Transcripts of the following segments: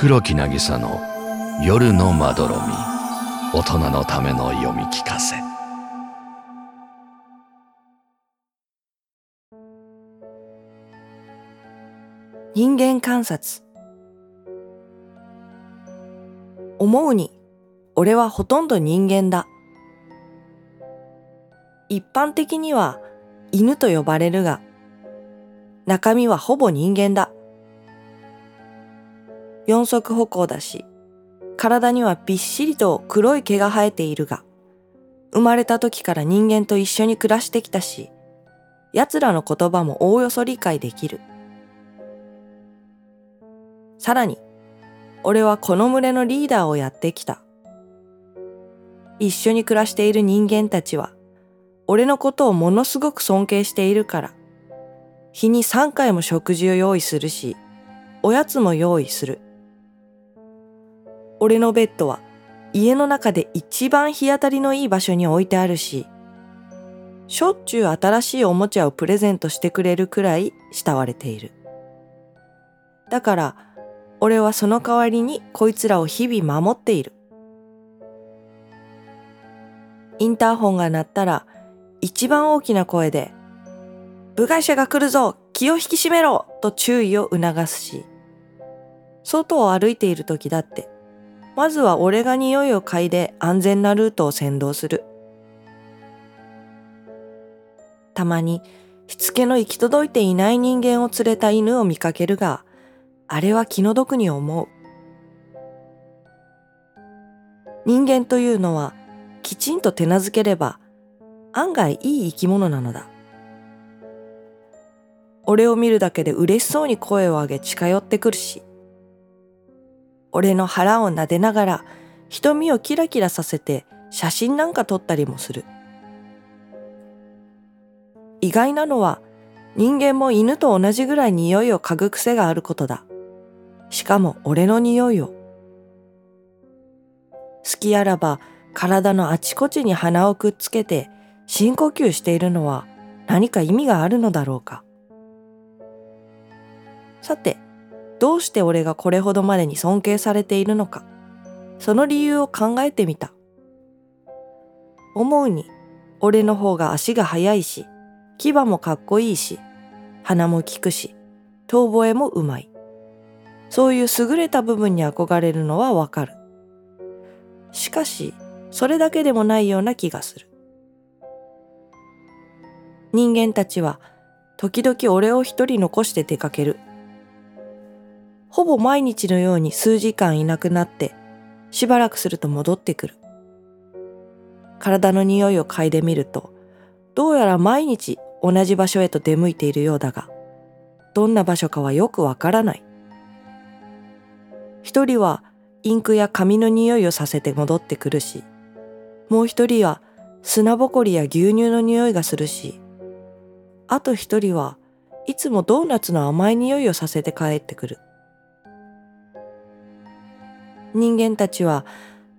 黒木渚の夜のまどろみ。大人のための読み聞かせ。人間観察。思うに俺はほとんど人間だ。一般的には犬と呼ばれるが中身はほぼ人間だ。四足歩行だし体にはびっしりと黒い毛が生えているが生まれた時から人間と一緒に暮らしてきたし奴らの言葉もおおよそ理解できる。さらに俺はこの群れのリーダーをやってきた。一緒に暮らしている人間たちは俺のことをものすごく尊敬しているから日に3回も食事を用意するしおやつも用意する。俺のベッドは家の中で一番日当たりのいい場所に置いてあるししょっちゅう新しいおもちゃをプレゼントしてくれるくらい慕われている。だから俺はその代わりにこいつらを日々守っている。インターホンが鳴ったら一番大きな声で部外者が来るぞ気を引き締めろ！と注意を促すし外を歩いている時だってまずは俺が匂いを嗅いで安全なルートを先導する。たまにしつけの行き届いていない人間を連れた犬を見かけるがあれは気の毒に思う。人間というのはきちんと手なずければ案外いい生き物なのだ。俺を見るだけで嬉しそうに声を上げ近寄ってくるし俺の腹を撫でながら瞳をキラキラさせて写真なんか撮ったりもする。意外なのは人間も犬と同じぐらい匂いを嗅ぐ癖があることだ。しかも俺の匂いを。好きあらば体のあちこちに鼻をくっつけて深呼吸しているのは何か意味があるのだろうか。さてどうして俺がこれほどまでに尊敬されているのか。その理由を考えてみた。思うに俺の方が足が速いし牙もかっこいいし鼻も利くし遠吠えもうまい。そういう優れた部分に憧れるのはわかる。しかしそれだけでもないような気がする。人間たちは時々俺を一人残して出かける。ほぼ毎日のように数時間いなくなってしばらくすると戻ってくる。体の匂いを嗅いでみるとどうやら毎日同じ場所へと出向いているようだがどんな場所かはよくわからない。一人はインクや紙の匂いをさせて戻ってくるしもう一人は砂ぼこりや牛乳の匂いがするしあと一人はいつもドーナツの甘い匂いをさせて帰ってくる。人間たちは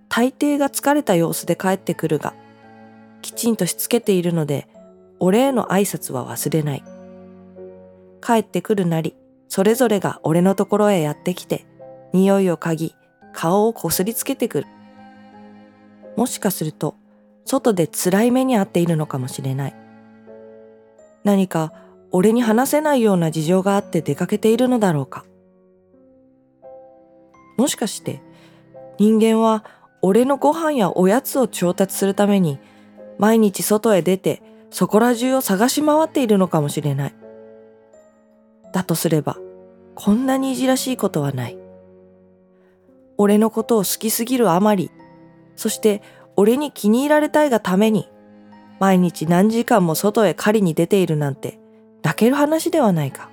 大抵が疲れた様子で帰ってくるがきちんとしつけているので俺への挨拶は忘れない。帰ってくるなりそれぞれが俺のところへやってきて匂いを嗅ぎ顔をこすりつけてくる。もしかすると外で辛い目に遭っているのかもしれない。何か俺に話せないような事情があって出かけているのだろうか。もしかして人間は俺のご飯やおやつを調達するために毎日外へ出てそこら中を探し回っているのかもしれない。だとすればこんなにいじらしいことはない。俺のことを好きすぎるあまり、そして俺に気に入られたいがために毎日何時間も外へ狩りに出ているなんて泣ける話ではないか。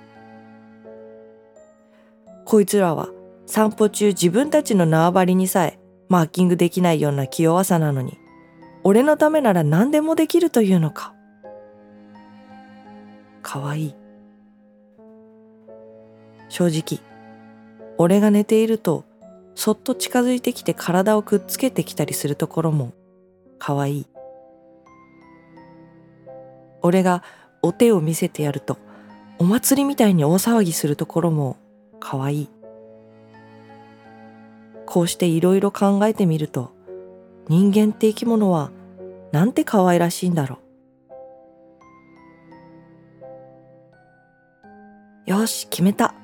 こいつらは散歩中自分たちの縄張りにさえマーキングできないような気弱さなのに、俺のためなら何でもできるというのか。かわいい。正直、俺が寝ていると、そっと近づいてきて体をくっつけてきたりするところも、かわいい。俺がお手を見せてやると、お祭りみたいに大騒ぎするところも、かわいい。こうしていろいろ考えてみると人間って生き物はなんて可愛らしいんだろう。よし決めた。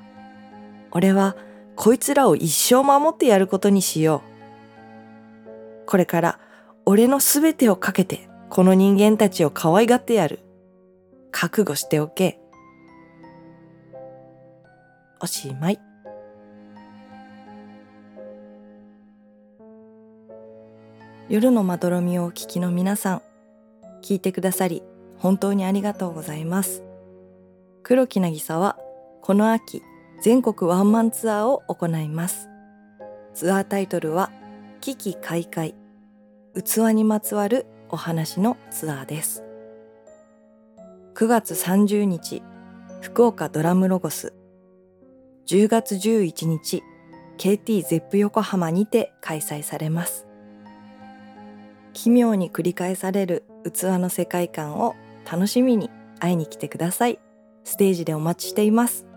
俺はこいつらを一生守ってやることにしよう。これから俺のすべてをかけてこの人間たちを可愛がってやる。覚悟しておけ。おしまい。夜のまどろみをお聞きの皆さん聞いてくださり本当にありがとうございます。黒木渚はこの秋全国ワンマンツアーを行います。ツアータイトルは危機開会。器にまつわるお話のツアーです。9月30日福岡ドラムロゴス。10月11日 KT ゼップ横浜にて開催されます。奇妙に繰り返される器の世界観を楽しみに会いに来てください。ステージでお待ちしています。